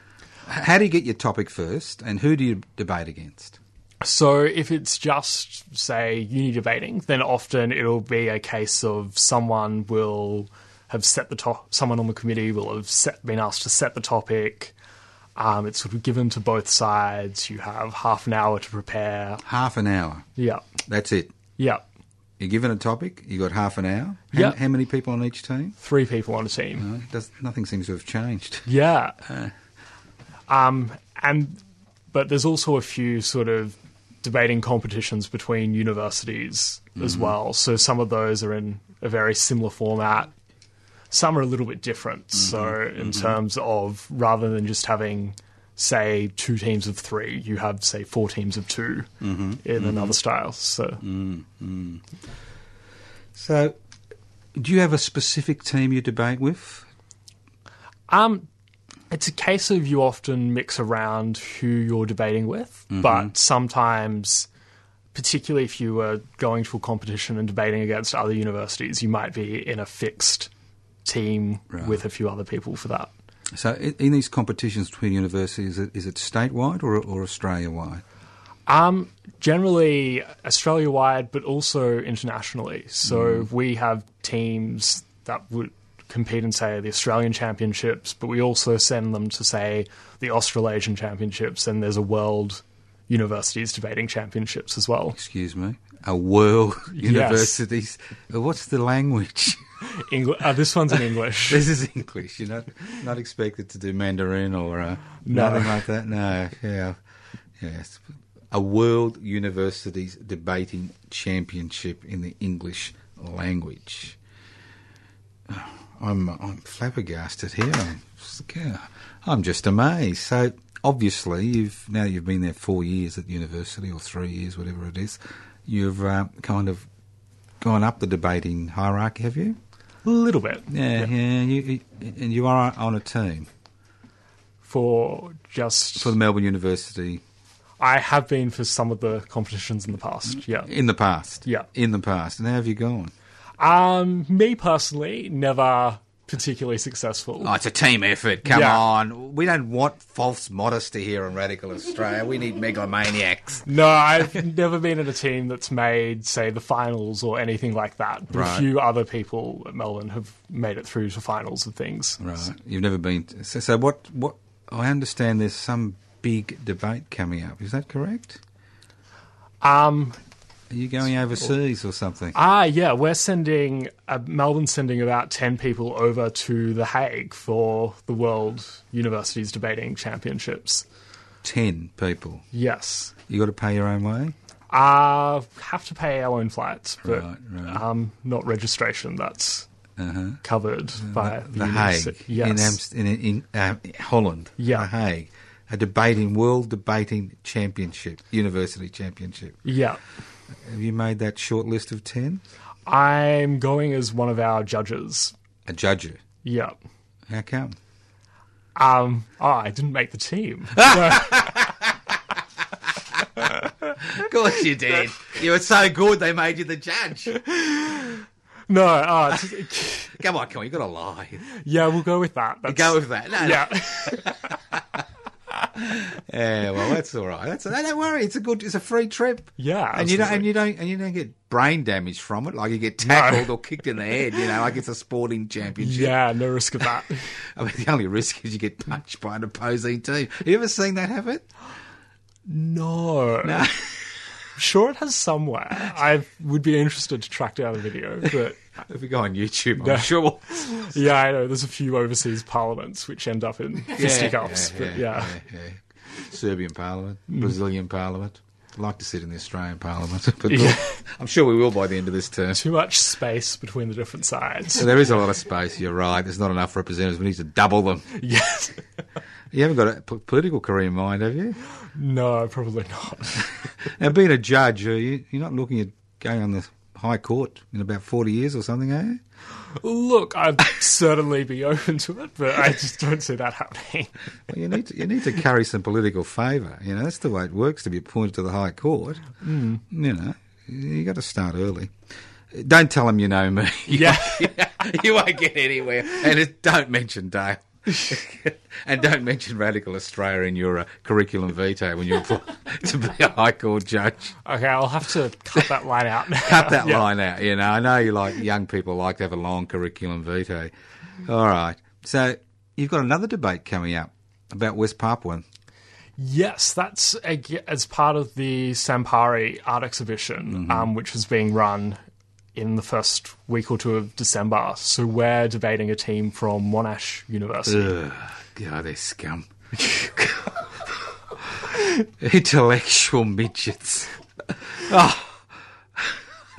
How do you get your topic first, and who do you debate against? So if it's just say uni debating, then often it'll be a case of someone will have set the top. Someone on the committee will have set, been asked to set the topic. Um, it's sort of given to both sides. You have half an hour to prepare. Half an hour. Yeah, That's it. yeah. You're given a topic. You got half an hour. How, Yeah. how many people on each team? Three people on a team. No, does, nothing seems to have changed. [laughs] Yeah. Um, and but there's also a few sort of debating competitions between universities as well. So some of those are in a very similar format. Some are a little bit different. Mm-hmm. So in mm-hmm. terms of rather than just having say two teams of three, you have say four teams of 2 mm-hmm. in another style. So So, do you have a specific team you debate with? Um, it's a case of you often mix around who you're debating with, but sometimes, particularly if you were going to a competition and debating against other universities, you might be in a fixed team with a few other people for that. So, in, these competitions between universities, is it, is it statewide or, or Australia wide? Um, generally Australia wide, but also internationally. So we have teams that would compete in, say, the Australian Championships, but we also send them to, say, the Australasian Championships, and there's a World Universities Debating Championships as well. Excuse me. A world universities. Uh, What's the language? Uh, this one's in English. [laughs] this is English. You're not not expected to do Mandarin or uh, No. nothing like that. No. Yeah. Yes. A world universities debating championship in the English language. Oh, I'm I'm flabbergasted here. I'm I'm just amazed. So obviously, you've now you've been there four years at university or three years, whatever it is. You've uh, kind of gone up the debating hierarchy, have you? A little bit. Yeah, yeah. you, you, and you are on a team For just. for the Melbourne University I have been for some of the competitions in the past, yeah. in the past. Yeah. in the past. And how have you gone? Um, me personally, never particularly successful. Oh, it's a team effort. Come Yeah. on. We don't want false modesty here in Radical Australia. We need megalomaniacs. No, I've [laughs] never been in a team that's made, say, the finals or anything like that. But Right. a few other people at Melbourne have made it through to finals and things. Right. You've never been. To, so, so what? What? I understand. There's some big debate coming up. Is that correct? Um, Are you going overseas or something? ah, yeah, we're sending, uh, Melbourne's sending about 10 people over to The Hague for the World Universities Debating Championships. Ten people. Yes. You got to pay your own way. Uh, have to pay our own flights, but Right, right. Um, not registration. That's Uh-huh. covered by the, The. Hague Yes. in, Amst- in, in uh, Holland. Yeah. The Hague. A debating world debating championship, university championship. yeah. Have you made that short list of ten? I'm going as one of our judges. A judger. Yeah. How come? Um, oh, I didn't make the team. [laughs] [laughs] Of course you did. you were so good they made you the judge. no, uh, [laughs] just- Come on, come on, you got to lie. yeah, we'll go with that. That's, Go with that. No, no. [laughs] yeah, well, that's all right. That's no, don't worry. It's a good. It's a free trip. yeah. And you don't, and you don't, and you don't get brain damage from it. Like you get tackled or kicked in the head. You know, like it's a sporting championship. Yeah, no risk of that. [laughs] I mean, the only risk is you get punched by an opposing team. Have you ever seen that happen? no. No. [laughs] Sure, it has somewhere. I would be interested to track down a video, but if we go on YouTube, I'm No. sure. [laughs] yeah, I know there's a few overseas parliaments which end up in fisticuffs. but yeah, yeah. Serbian Parliament, mm. Brazilian Parliament. I'd like to sit in the Australian Parliament, [laughs] but Yeah. I'm sure we will by the end of this term. too much space between the different sides. So there is a lot of space. You're right. There's not enough representatives. We need to double them. [laughs] yes. You haven't got a p- political career in mind, have you? No, probably not. Now, being a judge, are you, you're not looking at going on the High Court in about 40 years or something, you? Look, I'd certainly be open to it, but I just don't see that happening. Well, you need to, you need to carry some political favour. You know, that's the way it works to be appointed to the High Court. Mm. You know, you got to start early. Don't tell them you know me. [laughs] Yeah. [laughs] you won't get anywhere. And it, don't mention Dale. [laughs] and don't mention Radical Australia in your uh, curriculum vitae when you apply [laughs] to be a High Court judge. Okay, I'll have to cut that line out. Cut that [laughs] Yeah. line out. You know, I know you like young people like to have a long curriculum vitae. All right. So you've got another debate coming up about West Papua. Yes, that's as part of the Sampari art exhibition, um, which was being run in the first week or two of December. So we're debating a team from Monash University. Ugh, God, they're scum. [laughs] Intellectual midgets. [laughs] Ah. [laughs]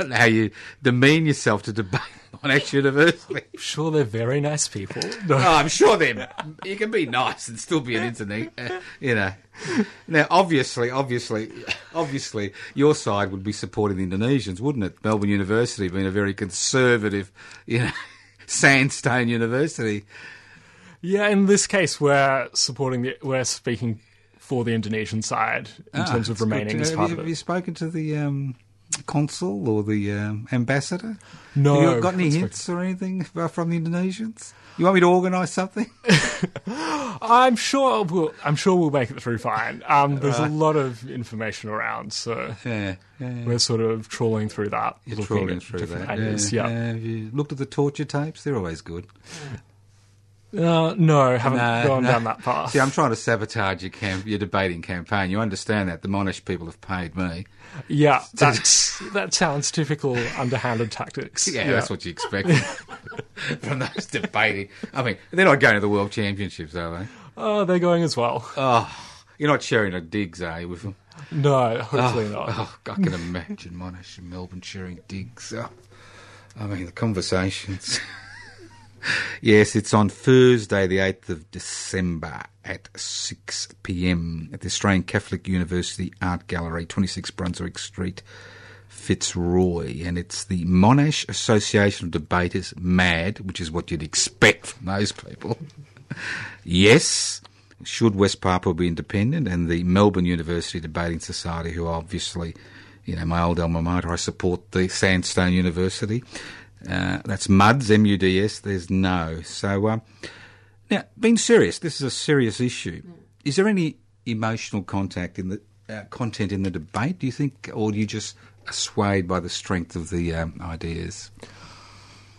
Oh. how you demean yourself to debate [laughs] Monash University. Sure, they're very nice people. No. [laughs] Oh, I'm sure them. You can be nice and still be an internet, uh, you know. Now, obviously, obviously, obviously, your side would be supporting the Indonesians, wouldn't it? Melbourne University being a very conservative, you know, [laughs] sandstone university. Yeah, in this case, we're supporting the. We're speaking for the Indonesian side in Ah, terms of remaining as have part you, of Have you spoken to the um, consul or the um, ambassador? No, Have you got any hints or anything from the Indonesians? You want me to organise something? [laughs] I'm sure we'll. I'm sure we'll make it through fine. Um, there's a lot of information around, so yeah, yeah. we're sort of trawling through that, You're looking through that. angles. yeah. Yeah. Have you looked at the torture tapes? They're always good. Uh, no, haven't No, gone no. down that path. See, I'm trying to sabotage your camp, your debating campaign. You understand that the Monash people have paid me. Yeah, [laughs] that's that sounds typical underhanded tactics. Yeah, that's what you expect [laughs] from those debating. I mean, they're not going to the World Championships, are they? Oh, they're going as well. Oh, you're not sharing a digs, are you, with them? No, hopefully not. Oh, oh I can imagine Monash and Melbourne sharing digs. Oh, I mean, the conversations. [laughs] [laughs] yes, it's on Thursday, the 8th of December at 6 pm at the Australian Catholic University Art Gallery, 26 Brunswick Street, Fitzroy. And it's the Monash Association of Debaters, MAD, which is what you'd expect from those people. [laughs] yes, should West Papua be independent, and the Melbourne University Debating Society, who obviously, you know, my old alma mater, I support the Sandstone University. Uh, that's MUDS, M-U-D-S, there's no. So, um, now, being serious, this is a serious issue. Is there any emotional contact in the uh, content in the debate, do you think, or do you just are swayed by the strength of the um, ideas?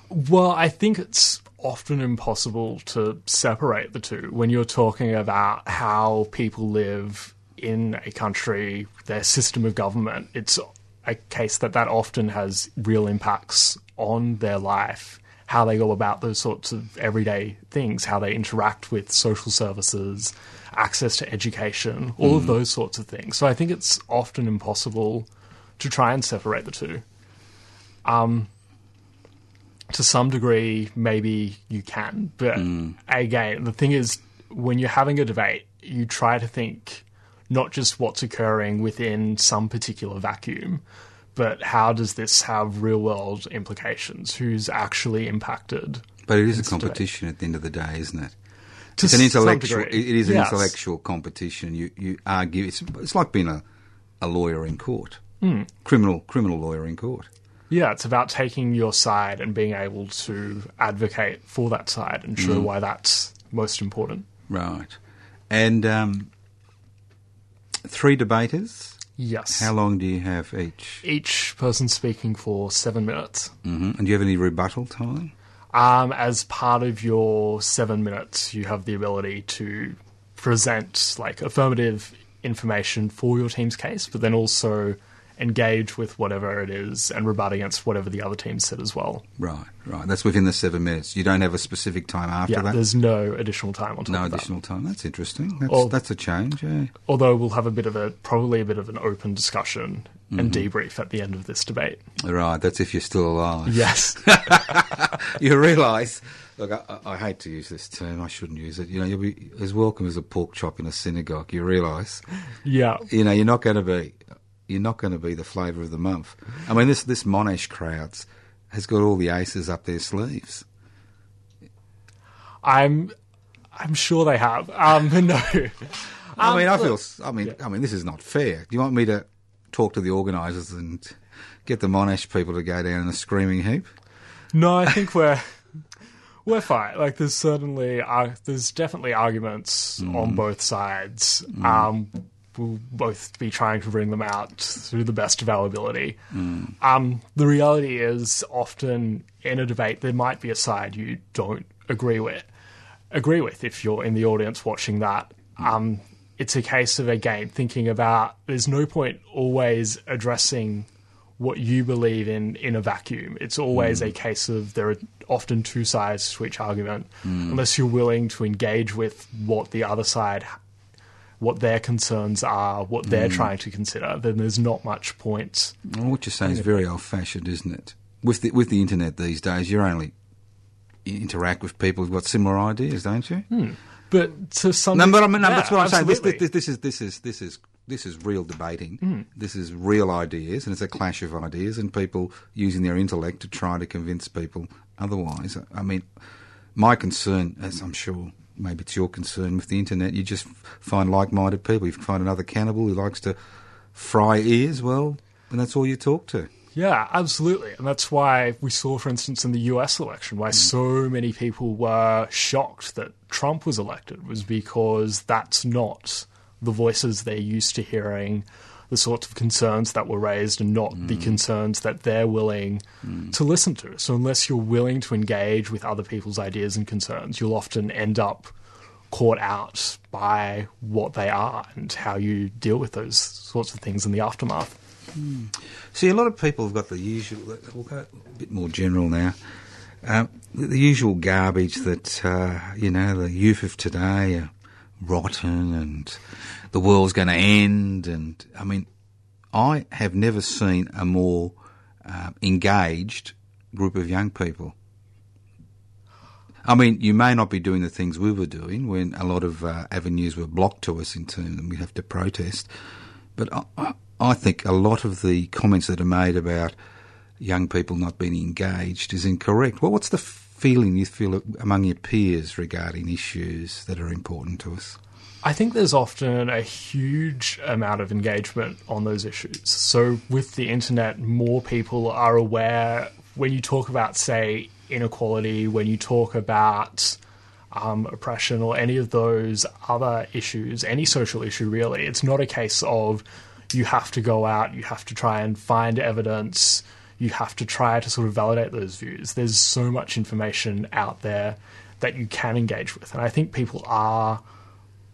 Well, I think it's often impossible to separate the two when you're talking about how people live in a country, their system of government. It's a case that that often has real impacts on their life, how they go about those sorts of everyday things, how they interact with social services, access to education, all of mm. those sorts of things. So I think it's often impossible to try and separate the two um, to some degree, maybe you can. But mm. again, the thing is, when you're having a debate, you try to think not just what's occurring within some particular vacuum, but how does this have real world implications? Who's actually impacted? But it is a competition at the end of the day, isn't it? To It's an intellectual. It is an yes. intellectual competition. You you argue. It's it's like being a, a lawyer in court, Hmm. criminal criminal lawyer in court. Yeah, it's about taking your side and being able to advocate for that side and show why that's most important. Right, and um, three debaters. Yes. How long do you have each? Each person speaking for seven minutes. hmm And do you have any rebuttal time? Um, as part of your seven minutes, you have the ability to present like affirmative information for your team's case, but then also engage with whatever it is and rebut against whatever the other team said as well. Right, right. That's within the seven minutes. You don't have a specific time after yeah, that. there's no additional time on top No of that. additional time. That's interesting. That's, Or- that's a change. Yeah. Although we'll have a bit of a probably a bit of an open discussion and Mm-hmm. debrief at the end of this debate. Right. That's if you're still alive. Yes. [laughs] you realise. Look, I, I I hate to use this term. I shouldn't use it. You know, you'll be as welcome as a pork chop in a synagogue. You realise, yeah. you know, you're not going to be, you're not going to be the flavour of the month. I mean, this this Monash crowds has got all the aces up their sleeves. I'm I'm sure they have. Um [laughs] no. I mean, I look- feel. I mean, I mean, this is not fair. Do you want me to talk to the organisers and get the Monash people to go down in a screaming heap? No, I think we're [laughs] we're fine. Like, there's certainly uh, there's definitely arguments on both sides. Um, we'll both be trying to bring them out through the best of our ability. Um, the reality is, often in a debate, there might be a side you don't agree with. Agree with if you're in the audience watching that. Um, it's a case of again thinking about. There's no point always addressing what you believe in in a vacuum. It's always a case of there are often two sides to each argument, unless you're willing to engage with what the other side what their concerns are, what they're mm. trying to consider, then there's not much point. What you're saying is very old-fashioned, isn't it? With the with the internet these days, you only interact with people who've got similar ideas, don't you? Hmm. But to some No, but I mean, no, Yeah, that's what I'm saying. This, this, this is this is this is this is real debating. Hmm. This is real ideas, and it's a clash of ideas, and people using their intellect to try to convince people otherwise. I mean, my concern, as I'm sure maybe it's your concern with the internet, you just find like-minded people. You find another cannibal who likes to fry ears. Well, and that's all you talk to. Yeah, absolutely. And that's why we saw, for instance, in the US election, why mm. so many people were shocked that Trump was elected, was because that's not the voices they're used to hearing, the sorts of concerns that were raised, and not the concerns that they're willing to listen to. So, unless you're willing to engage with other people's ideas and concerns, you'll often end up caught out by what they are and how you deal with those sorts of things in the aftermath. See, a lot of people have got the usual. We'll go a bit more general now. Um, the, the usual garbage that uh, you know the youth of today are rotten, and the world's going to end. And I mean, I have never seen a more uh, engaged group of young people. I mean, you may not be doing the things we were doing when a lot of uh, avenues were blocked to us in terms, and we have to protest. But I, I, think a lot of the comments that are made about young people not being engaged is incorrect. Well, what's the feeling you feel among your peers regarding issues that are important to us? I think there's often a huge amount of engagement on those issues. So, with the internet, more people are aware when you talk about, say, inequality, when you talk about um, oppression or any of those other issues, any social issue really, it's not a case of you have to go out, you have to try and find evidence, you have to try to sort of validate those views. There's so much information out there that you can engage with. And I think people are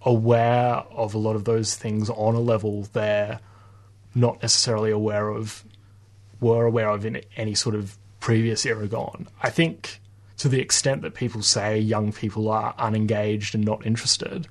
aware of a lot of those things on a level they're not necessarily aware of were aware of in any sort of previous era gone. I think to the extent that people say young people are unengaged and not interested,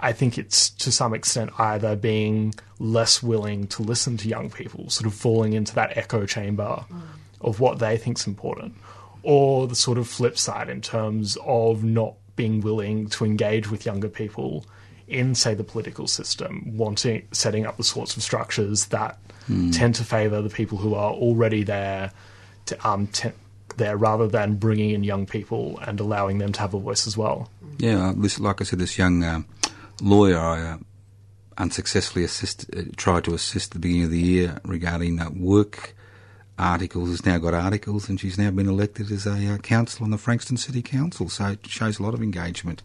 I think it's to some extent either being less willing to listen to young people, sort of falling into that echo chamber mm. of what they think's important, or the sort of flip side in terms of not being willing to engage with younger people in, say, the political system, wanting setting up the sorts of structures that tend to favour the people who are already there, to, um, te- there rather than bringing in young people and allowing them to have a voice as well. Yeah, this, like I said, this young um, lawyer I uh, unsuccessfully assist, uh, tried to assist at the beginning of the year regarding uh, work articles. Has now got articles, and she's now been elected as a uh, councillor on the Frankston City Council. So it shows a lot of engagement,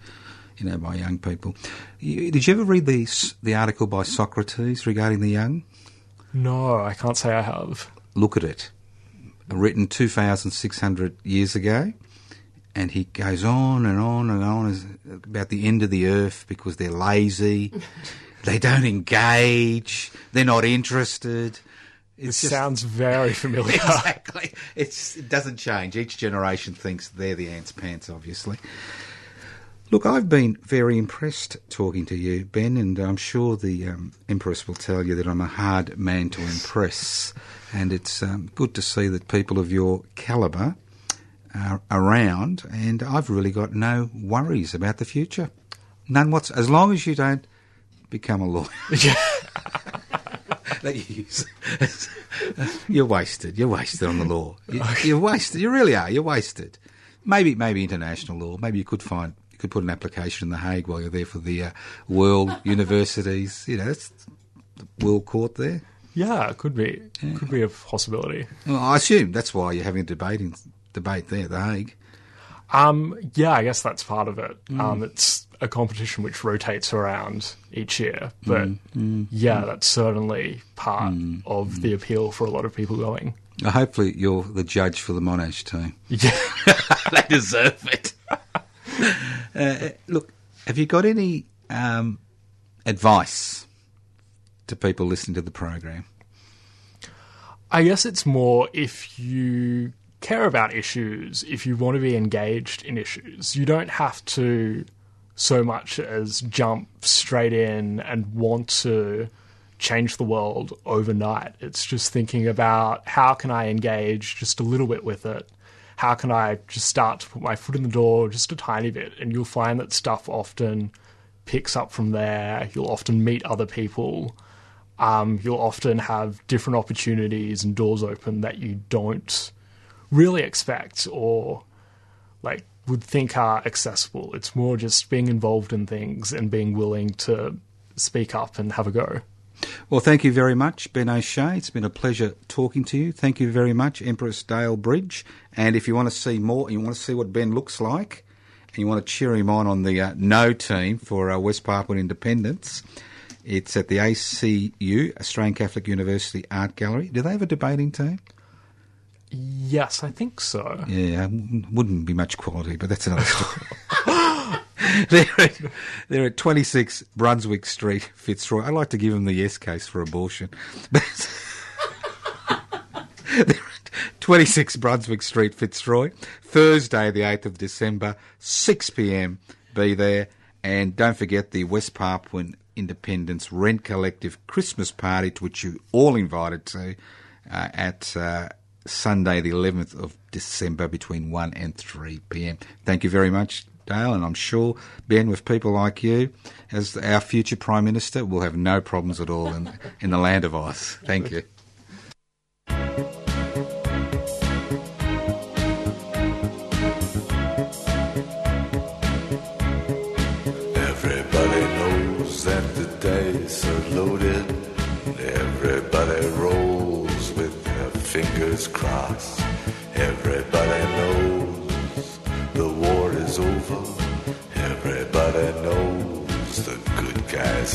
you know, by young people. Did you ever read the the article by Socrates regarding the young? No, I can't say I have. Look at it. Written 2,600 years ago. And he goes on and on and on about the end of the earth because they're lazy, [laughs] they don't engage, they're not interested. It sounds very [laughs] familiar. exactly. It's, it doesn't change. Each generation thinks they're the ants' pants, obviously. Look, I've been very impressed talking to you, Ben, and I'm sure the um, Empress will tell you that I'm a hard man to impress. And it's um, good to see that people of your calibre are around, and I've really got no worries about the future. None what's as long as you don't become a lawyer. [laughs] [laughs] that you use. [laughs] you're wasted. You're wasted on the law. You, you're wasted. You really are. You're wasted. Maybe, maybe international law. Maybe you could find could put an application in the Hague while you're there for the uh, world [laughs] universities. You know, it's the world court there. yeah, it could be. Could be a possibility. Well, I assume that's why you're having a debating debate there at the Hague. Um, yeah, I guess that's part of it. Um, it's a competition which rotates around each year, but yeah, that's certainly part of the appeal for a lot of people going. Hopefully, you're the judge for the Monash team. Yeah. [laughs] they deserve it. [laughs] uh, look, have you got any um, advice to people listening to the program? I guess it's more if you care about issues, if you want to be engaged in issues, you don't have to so much as jump straight in and want to change the world overnight. It's just thinking about how can I engage just a little bit with it? How can I just start to put my foot in the door just a tiny bit? And you'll find that stuff often picks up from there. You'll often meet other people. Um, you'll often have different opportunities and doors open that you don't really expect or like would think are accessible. It's more just being involved in things and being willing to speak up and have a go. Well, thank you very much, Ben O'Shea. It's been a pleasure talking to you. Thank you very much, Empress Dale Bridge. And if you want to see more, you want to see what Ben looks like, and you want to cheer him on on the uh, no team for uh, West Papua Independence, it's at the ACU, Australian Catholic University Art Gallery. Do they have a debating team? Yes, I think so. Yeah, wouldn't be much quality, but that's another story. [laughs] they're, at, they're at 26 Brunswick Street, Fitzroy. I like to give them the yes case for abortion. [laughs] they're at 26 Brunswick Street, Fitzroy. Thursday, the 8th of December, 6 p.m. Be there. And don't forget the West Papuan Independence Rent Collective Christmas party, to which you all invited to uh, at. Uh, Sunday, the 11th of December, between 1 and 3 pm. Thank you very much, Dale, and I'm sure, Ben, with people like you, as our future Prime Minister, we'll have no problems at all in, in the land of Oz. Thank you.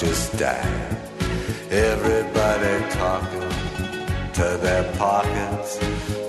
just died. Everybody talking to their pockets.